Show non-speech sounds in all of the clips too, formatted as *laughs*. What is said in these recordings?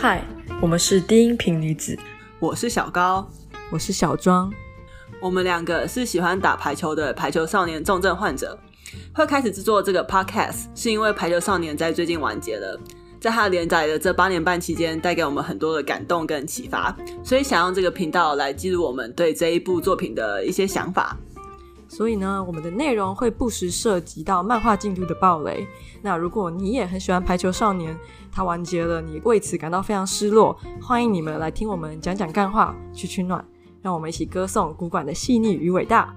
嗨，我们是低音频女子，我是小高，我是小庄，我们两个是喜欢打排球的排球少年重症患者。会开始制作这个 podcast 是因为排球少年在最近完结了，在他连载的这八年半期间，带给我们很多的感动跟启发，所以想用这个频道来记录我们对这一部作品的一些想法。所以呢，我们的内容会不时涉及到漫画进度的暴雷。那如果你也很喜欢排球少年，它完结了，你为此感到非常失落，欢迎你们来听我们讲讲干话，取取暖，让我们一起歌颂古馆的细腻与伟大。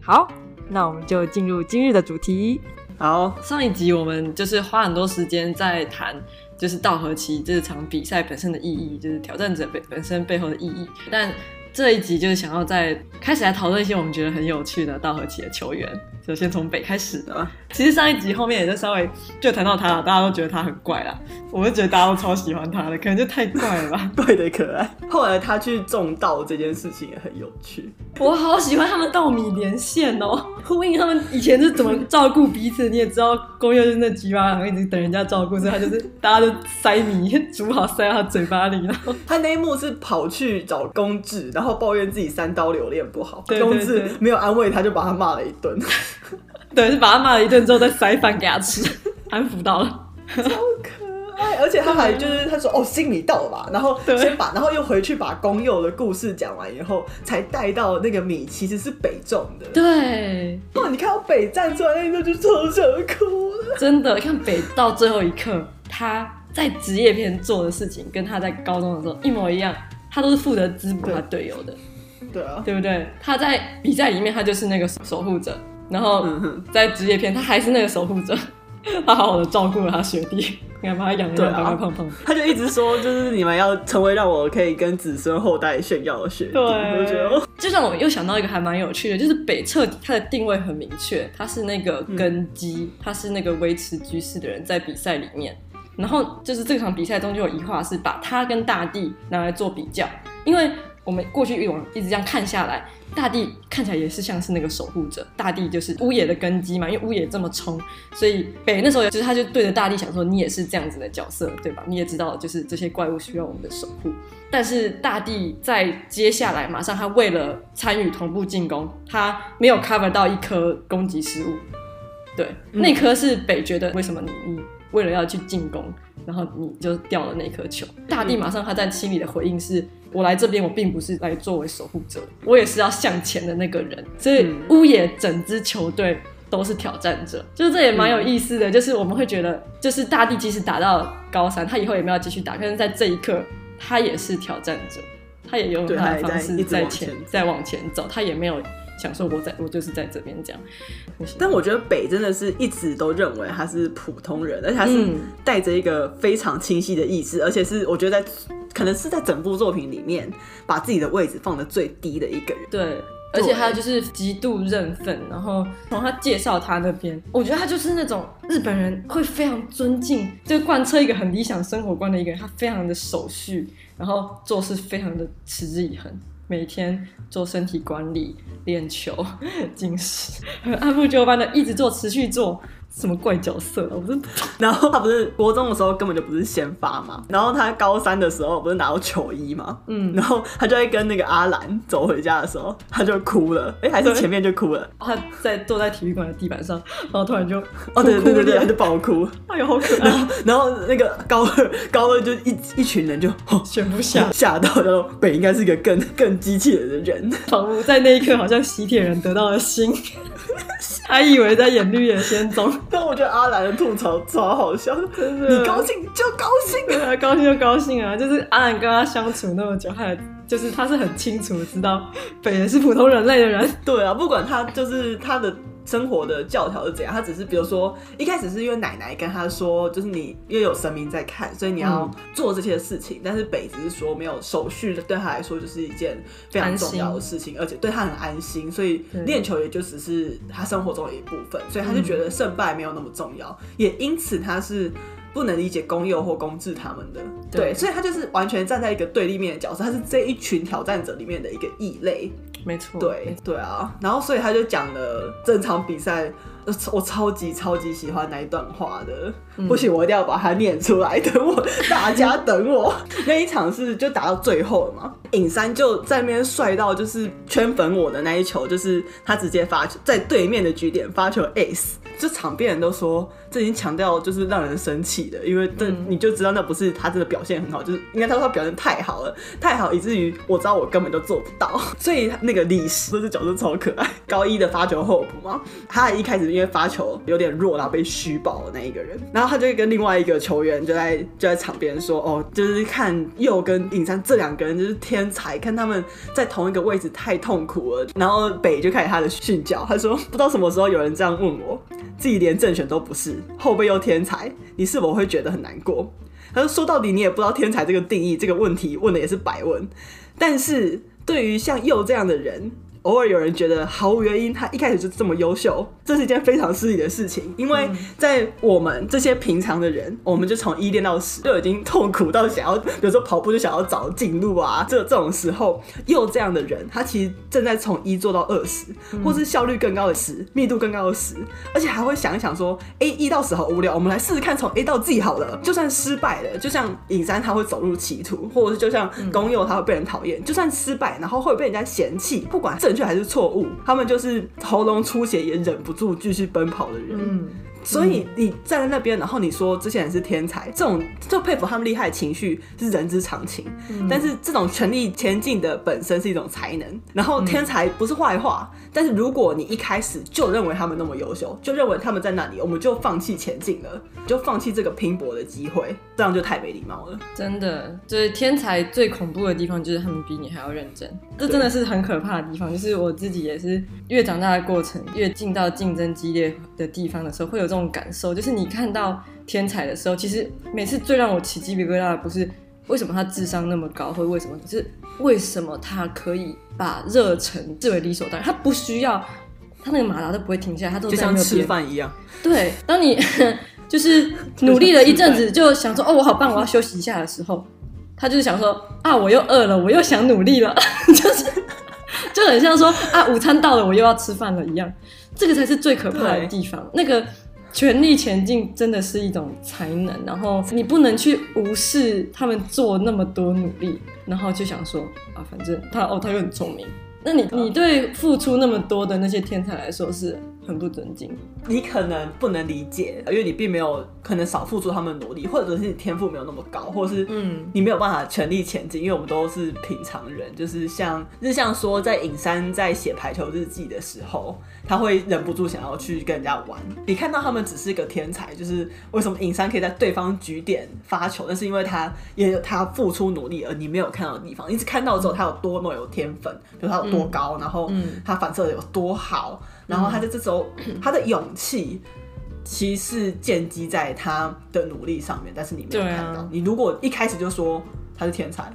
好，那我们就进入今日的主题。好，上一集我们就是花很多时间在谈，就是道和奇这场比赛本身的意义，就是挑战者本本身背后的意义，但。这一集就是想要在开始来讨论一些我们觉得很有趣的道和奇的球员，就先从北开始的。其实上一集后面也就稍微就谈到他了，大家都觉得他很怪啦。我就觉得大家都超喜欢他的，可能就太怪了吧，*laughs* 怪的可爱。后来他去种稻这件事情也很有趣，我好喜欢他们稻米连线哦，呼应他们以前是怎么照顾彼此。你也知道，公佑就是那鸡巴狼一直等人家照顾，所以他就是大家都塞米煮好塞到他嘴巴里，然后他那一幕是跑去找公治，然后抱怨自己三刀留恋不好，冬至没有安慰他，就把他骂了一顿。*laughs* 对，是把他骂了一顿之后再塞饭给他吃，安抚到了，超可爱。而且他还就是他说哦，心里到了吧，然后先把，然后又回去把公佑的故事讲完以后，才带到那个米其实是北种的。对，哇，你看到北站出来那一刻就超想哭了，真的，看北到最后一刻，他在职业片做的事情跟他在高中的时候一模一样。他都是负责滋补他队友的，对啊，对不对？他在比赛里面，他就是那个守护者，然后在职业片，他还是那个守护者，*laughs* 他好好的照顾了他学弟，你看把他养的白白胖胖，他就一直说，就是你们要成为让我可以跟子孙后代炫耀的学弟。对，我觉得，就像我又想到一个还蛮有趣的，就是北彻底他的定位很明确，他是那个根基，嗯、他是那个维持局势的人，在比赛里面。然后就是这场比赛中就有一话是把他跟大地拿来做比较，因为我们过去一往一直这样看下来，大地看起来也是像是那个守护者，大地就是乌野的根基嘛，因为乌野这么冲，所以北那时候就是他就对着大地想说，你也是这样子的角色，对吧？你也知道就是这些怪物需要我们的守护，但是大地在接下来马上他为了参与同步进攻，他没有 cover 到一颗攻击失误，对，那颗是北觉得为什么你你。为了要去进攻，然后你就掉了那颗球。大地马上他在心里的回应是：我来这边，我并不是来作为守护者，我也是要向前的那个人。所以乌野整支球队都是挑战者，就是这也蛮有意思的。就是我们会觉得，就是大地即使打到高三，他以后也没有继续打，但是在这一刻，他也是挑战者，他也用他的方式在前在往前走，他也没有。想说我在我就是在这边讲，但我觉得北真的是一直都认为他是普通人，而且他是带着一个非常清晰的意识，而且是我觉得在可能是在整部作品里面把自己的位置放得最低的一个人。对，而且他就是极度认份，然后从他介绍他那边，我觉得他就是那种日本人会非常尊敬，就贯彻一个很理想生活观的一个人，他非常的守序，然后做事非常的持之以恒。每天做身体管理、练球、进食，*laughs* 按部就班的一直做，持续做。什么怪角色啊！我真的。然后他不是国中的时候根本就不是先发嘛，然后他高三的时候不是拿到球衣嘛，嗯，然后他就会跟那个阿兰走回家的时候，他就哭了，哎，还是前面就哭了。*laughs* 他在坐在体育馆的地板上，然后突然就哦，对对对对，他就爆哭，哎呦好可爱。然后那个高二高二就一一群人就全部吓吓到，然后北应该是一个更更机器人的人，仿佛在那一刻好像喜铁人得到了心，*laughs* 还以为在演绿野仙踪。*laughs* 但我觉得阿兰的吐槽超好笑，真的。你高兴就高兴啊，高兴就高兴啊！就是阿兰跟他相处那么久，他就是他是很清楚知道北野是普通人类的人。对啊，不管他就是他的。生活的教条是怎样？他只是比如说一开始是因为奶奶跟他说，就是你因为有神明在看，所以你要做这些事情。嗯、但是北只是说没有手续，对他来说就是一件非常重要的事情，而且对他很安心，所以练球也就只是他生活中的一部分。所以他就觉得胜败没有那么重要，嗯、也因此他是不能理解公幼或公治他们的。对，对，所以他就是完全站在一个对立面的角色，他是这一群挑战者里面的一个异类。没错，对对啊，然后所以他就讲了这场比赛我超级超级喜欢那一段话的，嗯、不行，我一定要把它念出来。等我，大家等我。*laughs* 那一场是就打到最后了嘛？尹山就在那边帅到就是圈粉我的那一球，就是他直接发球在对面的局点发球 ace，就场边人都说这已经强调就是让人生气的，因为这你就知道那不是他真的表现很好，就是应该他说他表现太好了，太好以至于我知道我根本就做不到。*laughs* 所以那个历史这只角色超可爱，高一的发球候补嘛，他一开始因为发球有点弱，然后被虚报的那一个人，然后他就跟另外一个球员就在就在场边说，哦，就是看佑跟尹山这两个人就是天才，看他们在同一个位置太痛苦了。然后北就开始他的训教，他说不知道什么时候有人这样问我，自己连正选都不是，后辈又天才，你是否会觉得很难过？他说说到底你也不知道天才这个定义，这个问题问的也是白问。但是对于像佑这样的人。偶尔有人觉得毫无原因，他一开始就这么优秀，这是一件非常失礼的事情。因为在我们这些平常的人，我们就从一练到十，就已经痛苦到想要，比如说跑步就想要找近路啊，这这种时候，又这样的人，他其实正在从一做到二十，或是效率更高的十，密度更高的十，而且还会想一想说，A 一到十好无聊，我们来试试看从 A 到 Z 好了。就算失败了，就像影山他会走入歧途，或者是就像宫佑他会被人讨厌，就算失败，然后会被人家嫌弃，不管正确还是错误，他们就是喉咙出血也忍不住继续奔跑的人。嗯。所以你站在那边，然后你说这些人是天才，这种就佩服他们厉害的情绪是人之常情。嗯、但是这种全力前进的本身是一种才能，然后天才不是坏话。嗯、但是如果你一开始就认为他们那么优秀，就认为他们在那里，我们就放弃前进了，就放弃这个拼搏的机会，这样就太没礼貌了。真的，就是天才最恐怖的地方，就是他们比你还要认真。这真的是很可怕的地方。就是我自己也是越长大的过程，越进到竞争激烈的地方的时候，会有。这种感受，就是你看到天才的时候，其实每次最让我起鸡皮疙瘩的不是为什么他智商那么高，或为什么就，是为什么他可以把热忱视为理所当然，他不需要，他那个马达都不会停下来，他就像吃饭一样。对，当你就是努力了一阵子，就想说哦，我好棒，我要休息一下的时候，他就是想说啊，我又饿了，我又想努力了，*laughs* 就是就很像说啊，午餐到了，我又要吃饭了一样，这个才是最可怕的地方，那个。全力前进真的是一种才能，然后你不能去无视他们做那么多努力，然后就想说啊，反正他哦，他又很聪明。那你你对付出那么多的那些天才来说是很不尊敬。你可能不能理解，因为你并没有可能少付出他们的努力，或者是你天赋没有那么高，或者是嗯，你没有办法全力前进。因为我们都是平常人，就是像日向说，在影山在写排球日记的时候，他会忍不住想要去跟人家玩。你看到他们只是一个天才，就是为什么影山可以在对方局点发球，那是因为他也有他付出努力，而你没有看到的地方。你只看到之后他有多么有天分，比如他有多高，然后他反射的有多好。然后他在这时候，他的勇气其实是建基在他的努力上面，但是你没有看到。啊、你如果一开始就说他是天才，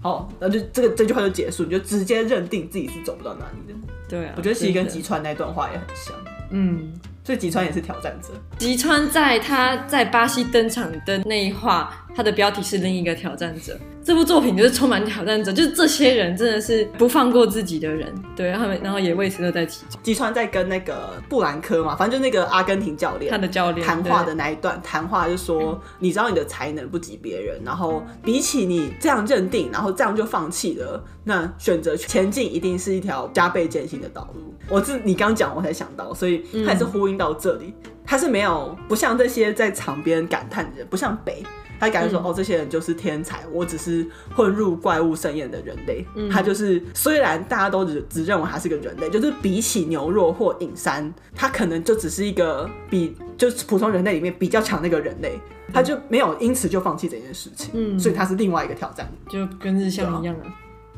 好，那就这个这句话就结束，你就直接认定自己是走不到哪里的。对啊，我觉得其实跟吉川那段话也很像。嗯。所以吉川也是挑战者。吉川在他在巴西登场的那一话，他的标题是另一个挑战者。这部作品就是充满挑战者，就是这些人真的是不放过自己的人，对，他们然后也为此乐在其中。吉川在跟那个布兰科嘛，反正就那个阿根廷教练，他的教练谈话的那一段谈话就说，嗯、你知道你的才能不及别人，然后比起你这样认定，然后这样就放弃了，那选择前进一定是一条加倍艰辛的道路。我是你刚讲我才想到，所以他也是呼应到这里，嗯、他是没有不像这些在场边感叹的人，不像北。他感觉说：“嗯、哦，这些人就是天才，我只是混入怪物盛宴的人类。嗯”他就是虽然大家都只只认为他是个人类，就是比起牛若或影山，他可能就只是一个比就是普通人类里面比较强的一个人类，嗯、他就没有因此就放弃这件事情。嗯，所以他是另外一个挑战，就跟日向一样啊。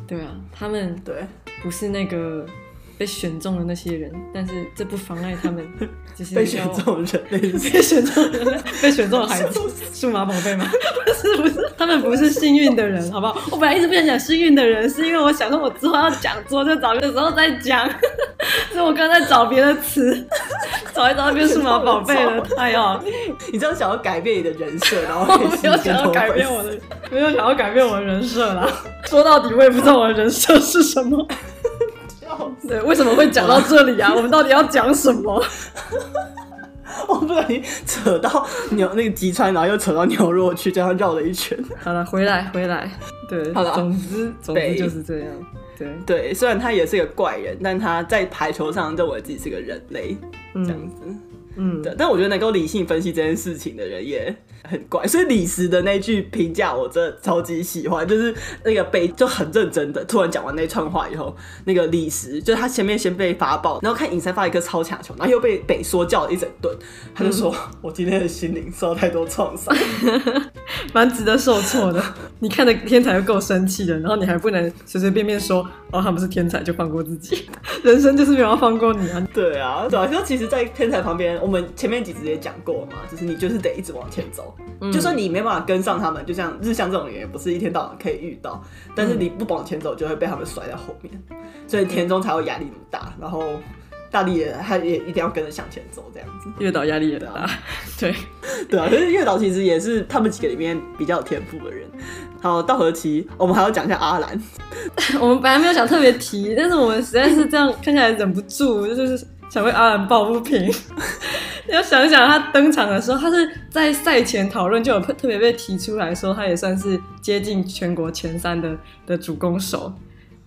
对啊，他们对不是那个。被选中的那些人，但是这不妨碍他们 *laughs* 就是被选中的人类，*laughs* 被选中的人类，*laughs* 被选中的孩子，数码宝贝吗？不是不是，他们不是幸运的人，好不好？我本来一直不想讲幸运的人，是因为我想说我之后要讲座，就找别的时候再讲，所以我刚才找别的词，找一找变数码宝贝了。哎呦，你这样想要改变你的人设，然后没有想要改变我的，没有想要改变我的人设啦。说到底，我也不知道我的人设是什么。笑死。对，为什么会讲到这里啊？*laughs* 我们到底要讲什么？*laughs* 我不小心扯到牛那个吉川，然后又扯到牛肉去，这样绕了一圈。好了，回来回来，对，好了，总之总之就是这样。对对，虽然他也是个怪人，但他在排球上认为自己是个人类，嗯、这样子。嗯，对。但我觉得能够理性分析这件事情的人也很怪，*laughs* 所以李石的那句评价我真的超级喜欢，就是那个北就很认真的突然讲完那串话以后，那个李石就是他前面先被发爆，然后看尹山发一个超强球，然后又被北说叫了一整顿，他就说：“嗯、我今天的心灵受到太多创伤，*laughs* 蛮值得受挫的。*laughs* 你看的天才就够生气的，然后你还不能随随便便说哦他们是天才就放过自己，人生就是没有要放过你啊。”对啊，对啊，就其实，在天才旁边，我们前面几集也讲过嘛，就是你就是得一直往前走。嗯、就算你没办法跟上他们，就像日向这种人，也不是一天到晚可以遇到。但是你不往前走，就会被他们甩在后面，所以田中才会压力那么大。然后大力也他也一定要跟着向前走，这样子。月岛压力也大，对 *laughs* 对啊。可是月岛其实也是他们几个里面比较有天赋的人。好，稻荷崎，我们还要讲一下阿兰。*laughs* 我们本来没有想特别提，但是我们实在是这样看起来忍不住，就是想为阿兰抱不平。*laughs* 你要想想，他登场的时候，他是在赛前讨论就有特别被提出来说，他也算是接近全国前三的的主攻手。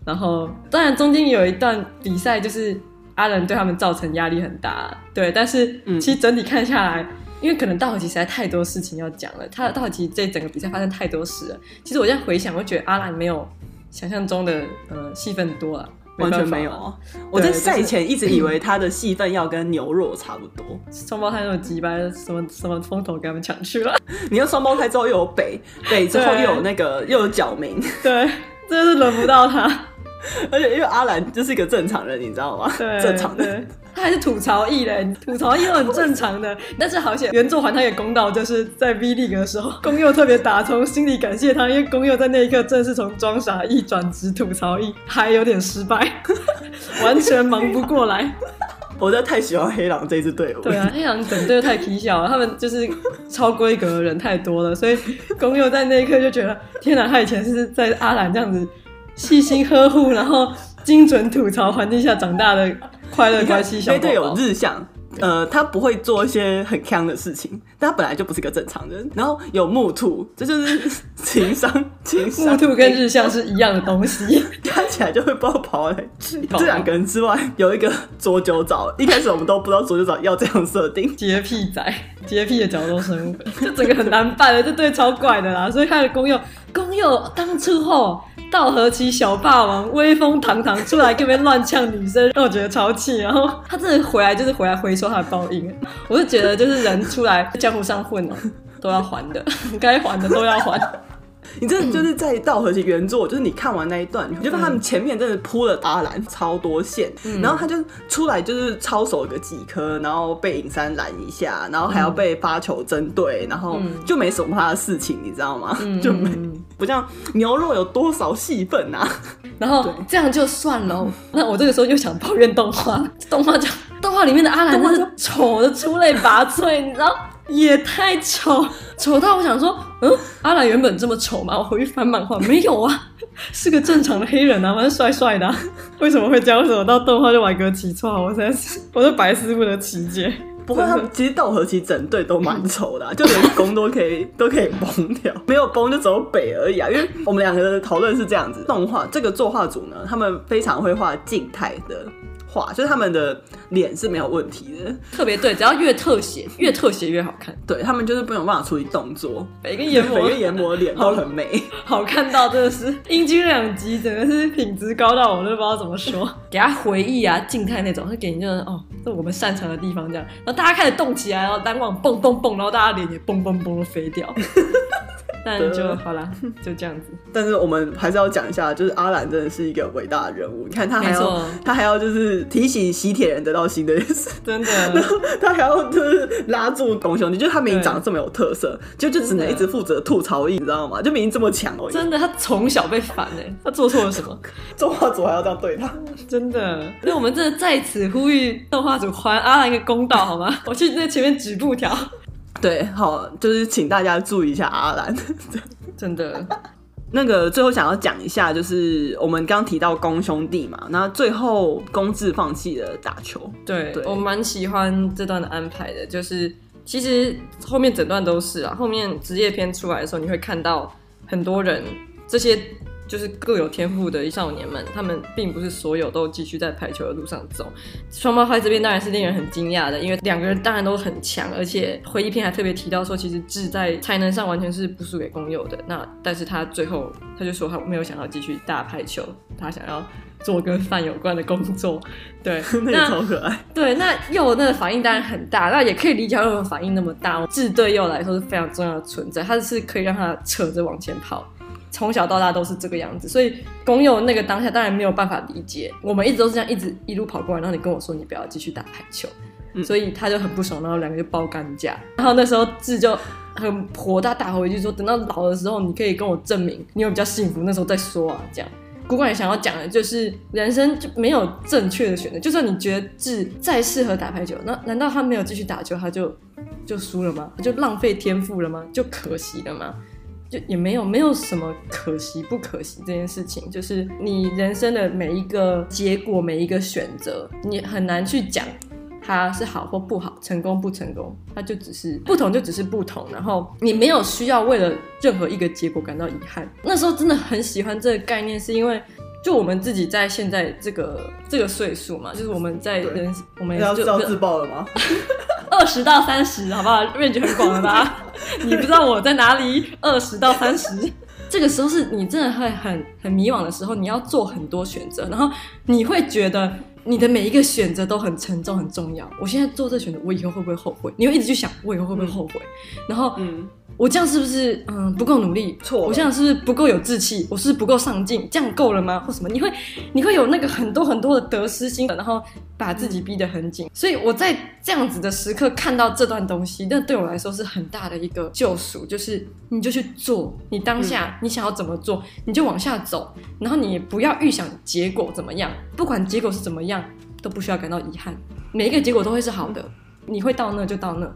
然后，当然中间有一段比赛，就是阿兰对他们造成压力很大，对。但是其实整体看下来，嗯、因为可能稻荷崎实在太多事情要讲了，他稻荷崎这整个比赛发生太多事了。其实我现在回想，我觉得阿兰没有想象中的呃戏份多了。完全没有啊！我在赛前一直以为他的戏份要跟牛肉差不多。*laughs* 双胞胎那种鸡巴，什么什么风头给他们抢去了。*laughs* 你看双胞胎之后又有北北之后又有那个又有角明，对，真的是轮不到他。*laughs* 而且因为阿兰就是一个正常人，你知道吗？对，*laughs* 正常的。他还是吐槽艺人，吐槽艺人很正常的。但是好险，原作还他也公道，就是在 V League 的时候，公佑特别打从心里感谢他，因为公佑在那一刻正是从装傻艺转职吐槽艺，还有点失败，*laughs* 完全忙不过来。我真的太喜欢黑狼这支队伍。对啊，黑狼整队太皮小了，他们就是超规格的人太多了，所以公佑在那一刻就觉得，天哪，他以前是在阿兰这样子细心呵护，然后精准吐槽环境下长大的。快乐关系小宝宝，对有日向，呃，他不会做一些很坑的事情，但他本来就不是个正常人。然后有木兔，这就是情商，情商。木兔跟日向是一样的东西，*laughs* 加起来就会不知道跑来去。*laughs* 这两个人之外，有一个佐久早，一开始我们都不知道佐久早要这样设定，洁癖仔，洁癖的角落生物，这整个很难办的，这对超怪的啦。所以他的功用，功用当初后。道和其小霸王威风堂堂出来，跟别人乱呛女生，让我觉得超气。然后他真的回来，就是回来回收他的报应。*laughs* 我是觉得，就是人出来江湖上混哦，都要还的，*laughs* 该还的都要还。你真的就是在稻荷崎原作，就是你看完那一段，你就发现他们前面真的铺了阿兰超多线，嗯、然后他就出来就是抄手个几颗，然后被影山拦一下，然后还要被发球针对，然后就没什么他的事情，你知道吗？嗯、就没不像牛肉有多少戏份啊，*laughs* 然后这样就算了。那我这个时候又想抱怨动画，动画就动画里面的阿兰真是丑的出类拔萃，你知道？也太丑，丑到我想说，嗯，阿兰原本这么丑吗？我回去翻漫画，没有啊，是个正常的黑人啊，反正帅帅的，啊，为什么会这样？为什么到动画就玩个起错？我真是，我都百思不得其解。不过他们其实稻荷崎整队都蛮丑的，啊，就连攻都可以 *laughs* 都可以崩掉，没有崩就走北而已啊。因为我们两个的讨论是这样子，动画这个作画组呢，他们非常会画静态的。画就是他们的脸是没有问题的，特别对，只要越特写越特写越好看。对，他们就是没有办法处理动作，每个研磨每个研磨的脸都很美，好，好看到真的是英军两极，整个是品质高到我都不知道怎么说。*laughs* 给他回忆啊，静态那种，他给你就是哦，这我们擅长的地方这样。然后大家开始动起来，然后单网蹦蹦蹦，然后大家脸也蹦蹦蹦的飞掉。*laughs* 但就好了，*laughs* 就这样子。但是我们还是要讲一下，就是阿兰真的是一个伟大的人物。你看他还要，他还要就是提醒喜铁人得到新的意思，真的。*laughs* 然后他还要就是拉住宫兄弟，就是他明明长得这么有特色，就就只能一直负责吐槽役，你知道吗？就明明这么强哦。真的，他从小被反哎，他做错了什么？*laughs* 动画组还要这样对他？真的。所以我们真的在此呼吁动画组还阿兰一个公道好吗？我去那前面举布条。对，好，就是请大家注意一下阿兰，*laughs* 真的。那个最后想要讲一下，就是我们刚提到公兄弟嘛，那最后公治放弃了打球。对，对我蛮喜欢这段的安排的，就是其实后面整段都是啊，后面职业篇出来的时候，你会看到很多人这些。就是各有天赋的少年们，他们并不是所有都继续在排球的路上走。双胞胎这边当然是令人很惊讶的，因为两个人当然都很强，而且回忆片还特别提到说，其实志在才能上完全是不输给公佑的。那但是他最后他就说他没有想要继续打排球，他想要做跟饭有关的工作。对，*laughs* 那超可爱。对，那佑那个反应当然很大，那也可以理解为什么反应那么大。志对佑来说是非常重要的存在，他是可以让他扯着往前跑。从小到大都是这个样子，所以工友那个当下当然没有办法理解。我们一直都是这样，一直一路跑过来，然后你跟我说你不要继续打排球，嗯，所以他就很不爽，然后两个就爆干架。然后那时候志就很火大，打回去说：“等到老的时候，你可以跟我证明你有比较幸福，那时候再说啊。”这样，古管也想要讲的就是人生就没有正确的选择，就算你觉得志再适合打排球，那难道他没有继续打球，他就就输了吗？他就浪费天赋了吗？就可惜了吗？就也没有没有什么可惜不可惜这件事情，就是你人生的每一个结果，每一个选择，你很难去讲它是好或不好，成功不成功，它就只是不同，就只是不同。然后你没有需要为了任何一个结果感到遗憾。那时候真的很喜欢这个概念，是因为就我们自己在现在这个这个岁数嘛，就是我们在人，我们要知道自爆了吗？*laughs* 二十到三十，好不好？range 很广了吧？*laughs* 你不知道我在哪里？二十到三十，这个时候是你真的会很很迷惘的时候，你要做很多选择，然后你会觉得你的每一个选择都很沉重、很重要。我现在做这选择，我以后会不会后悔？你会一直去想，我以后会不会后悔？嗯、然后，嗯。我这样是不是嗯不够努力？错，我这样是不是不够有志气？我是不是不够上进？这样够了吗？或什么？你会你会有那个很多很多的得失心，然后把自己逼得很紧。所以我在这样子的时刻看到这段东西，那对我来说是很大的一个救赎。就是你就去做，你当下你想要怎么做，你就往下走，然后你也不要预想结果怎么样，不管结果是怎么样，都不需要感到遗憾。每一个结果都会是好的，你会到那就到那。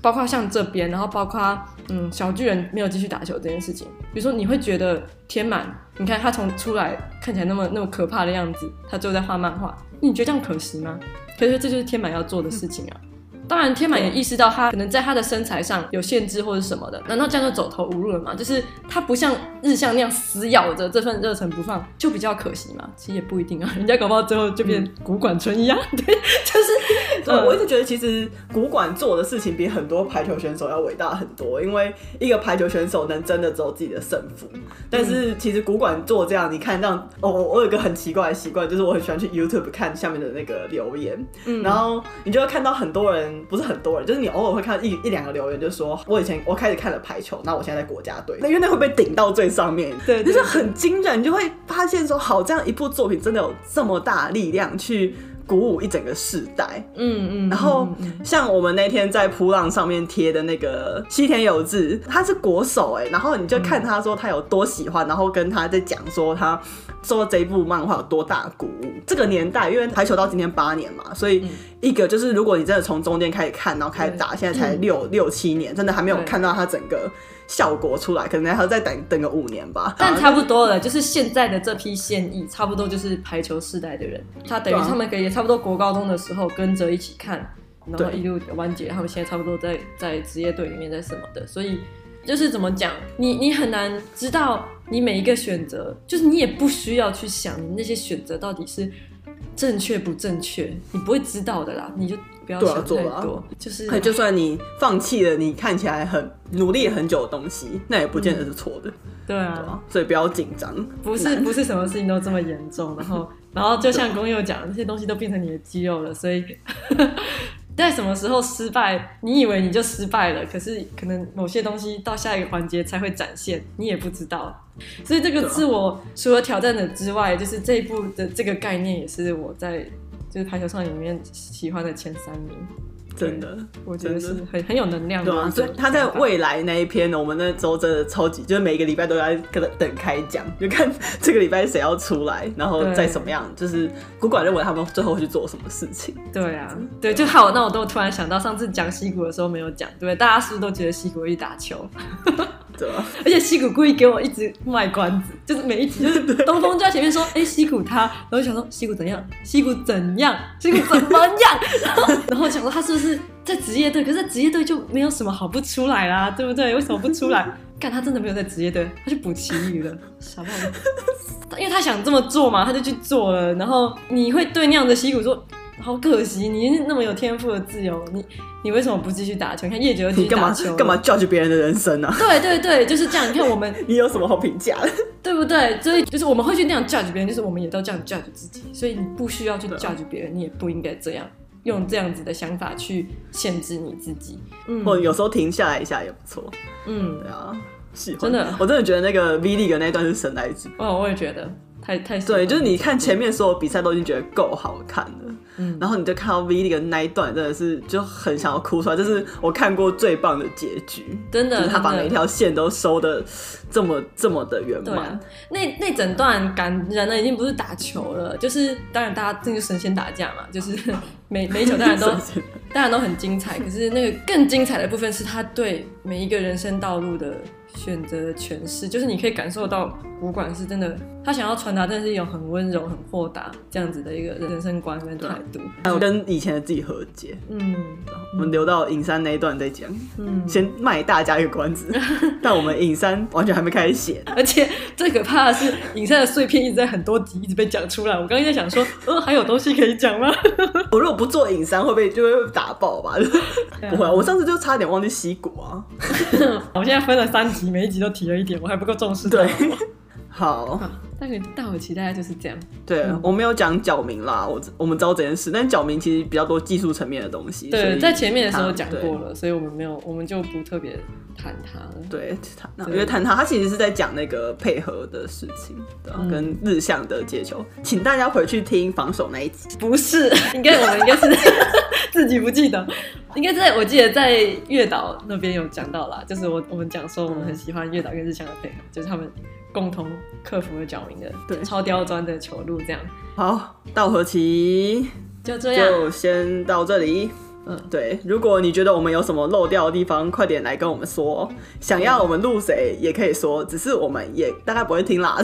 包括像这边，然后包括嗯，小巨人没有继续打球这件事情，比如说你会觉得天满，你看他从出来看起来那么那么可怕的样子，他最后在画漫画，你觉得这样可惜吗？可是这就是天满要做的事情啊。当然，天满也意识到他可能在他的身材上有限制或者什么的，难道这样就走投无路了吗？就是他不像日向那样死咬着这份热忱不放，就比较可惜嘛。其实也不一定啊，人家搞不好最后就变古管春一样。嗯、对，就是对，我一直觉得其实古馆做的事情比很多排球选手要伟大很多，因为一个排球选手能真的走自己的胜负。但是其实古馆做这样，你看这样，哦，我有一个很奇怪的习惯，就是我很喜欢去 YouTube 看下面的那个留言，嗯，然后你就会看到很多人。不是很多人，就是你偶尔会看到一一两个留言，就是说我以前我开始看了排球，那我现在在国家队，那因为那会被顶到最上面，对，就是很惊人，你就会发现说，好，这样一部作品真的有这么大力量去鼓舞一整个世代，嗯嗯，然后像我们那天在扑浪上面贴的那个西田有志，他是国手哎，然后你就看他说他有多喜欢，然后跟他在讲说他说这一部漫画有多大鼓舞。这个年代，因为排球到今天八年嘛，所以一个就是如果你真的从中间开始看，然后开始打，现在才六六七年，真的还没有看到他整个。效果出来，可能还要再等等个五年吧。但差不多了，就是现在的这批现役，差不多就是排球世代的人。他等于他们可以差不多国高中的时候跟着一起看，然后一路完结，他们现在差不多在在职业队里面在什么的。所以就是怎么讲，你你很难知道你每一个选择，就是你也不需要去想你那些选择到底是正确不正确，你不会知道的啦，你就。不要想太多，啊、就是就算你放弃了你看起来很努力很久的东西，那也不见得是错的。嗯、对啊，对啊，所以不要紧张，不是不是什么事情都这么严重。然后 *laughs* 然后就像工友讲，那些东西都变成你的肌肉了，所以 *laughs* 在什么时候失败，你以为你就失败了，可是可能某些东西到下一个环节才会展现，你也不知道。所以这个自我除了挑战者之外，就是这一步的这个概念也是我在。就是排球少年里面喜欢的前三名，真的，我觉得是很很有能量的。对啊，所以他在未来那一篇呢，我们那周真的超级，就是每一个礼拜都在跟他等开奖，*laughs* 就看这个礼拜谁要出来，然后再怎么样，就是古管认为他们最后会去做什么事情。对啊，对，就好。那我都突然想到，上次讲西谷的时候没有讲，对，大家是不是都觉得西谷会去打球？*laughs* 对啊，而且西谷故意给我一直卖关子，就是每一集就是 *laughs* 东风就在前面说，哎、欸，西谷他，然后想说西谷怎样，西谷怎样，西谷怎么样，*laughs* 然后然后想说他是不是在职业队，可是在职业队就没有什么好不出来啦，对不对？为什么不出来？*laughs* 干他真的没有在职业队，他去补奇遇了，傻帽子，因为他想这么做嘛，他就去做了，然后你会对那样的西谷说。好可惜，你那么有天赋的自由，你你为什么不继续打球？你看叶九继续打球，干嘛干嘛 judge 别人的人生呢、*laughs* 啊？对对对，就是这样。你看我们，*laughs* 你有什么好评价的？*laughs* 对不对？所以就是我们会去那样 judge 别人，就是我们也都这样 judge 自己。所以你不需要去 judge 别人，你也不应该这样用这样子的想法去限制你自己。嗯，或者有时候停下来一下也不错。嗯，对啊，喜欢。真的，我真的觉得那个 V League 那段是神来之笔。哦，我也觉得太太对，就是你看前面所有比赛都已经觉得够好看了。嗯，然后你就看到 V League 那一段，真的是就很想要哭出来。这是我看过最棒的结局，真的，就是他把每一条线都收的这么这么的圆满。啊、那那整段感人的已经不是打球了，就是当然大家这就神仙打架嘛，就是 *laughs* 每每一球当然都当然都很精彩。可是那个更精彩的部分是他对每一个人生道路的选择的诠释，就是你可以感受到，古管是真的他想要传达，但是一种很温柔、很豁达这样子的一个人生观跟态度。还 *laughs* 有跟以前的自己和解。嗯，我们留到影山那一段再讲。嗯，先卖大家一个关子。*laughs* 但我们影山完全还没开始写，而且最可怕的是，影山的碎片一直在很多集一直被讲出来。我刚刚在想说，呃，还有东西可以讲吗？*laughs* 我如果不做影山，会不会就会打爆吧？不会啊，我上次就差点忘记西谷啊。我现在分了三集，每一集都提了一点，我还不够重视。对。好，大概大伙期大概就是这样。对，嗯、我没有讲角明啦，我我们知道这件事，但角明其实比较多技术层面的东西。对，在前面的时候讲过了，所以我们没有，我们就不特别谈他了。对，谈，因为谈他，他其实是在讲那个配合的事情，对、嗯，跟日向的接球，请大家回去听防守那一集。不是，*laughs* 应该我们应该是 *laughs* 自己不记得，应该在我记得在月岛那边有讲到啦，就是我我们讲说我们很喜欢月岛跟日向的配合，就是他们。共同克服了角明的对超刁钻的球路，这样好，稻荷崎就这样，就先到这里。嗯，对，如果你觉得我们有什么漏掉的地方，快点来跟我们说。想要我们录谁也可以说，只是我们也大概不会听啦。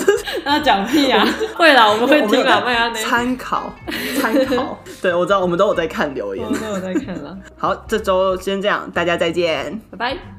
那 *laughs* 讲屁啊！*laughs* 会啦，我们会听啦，参考参考。*laughs* 对，我知道，我们都有在看留言，我们都有在看了。好，这周先这样，大家再见，拜拜。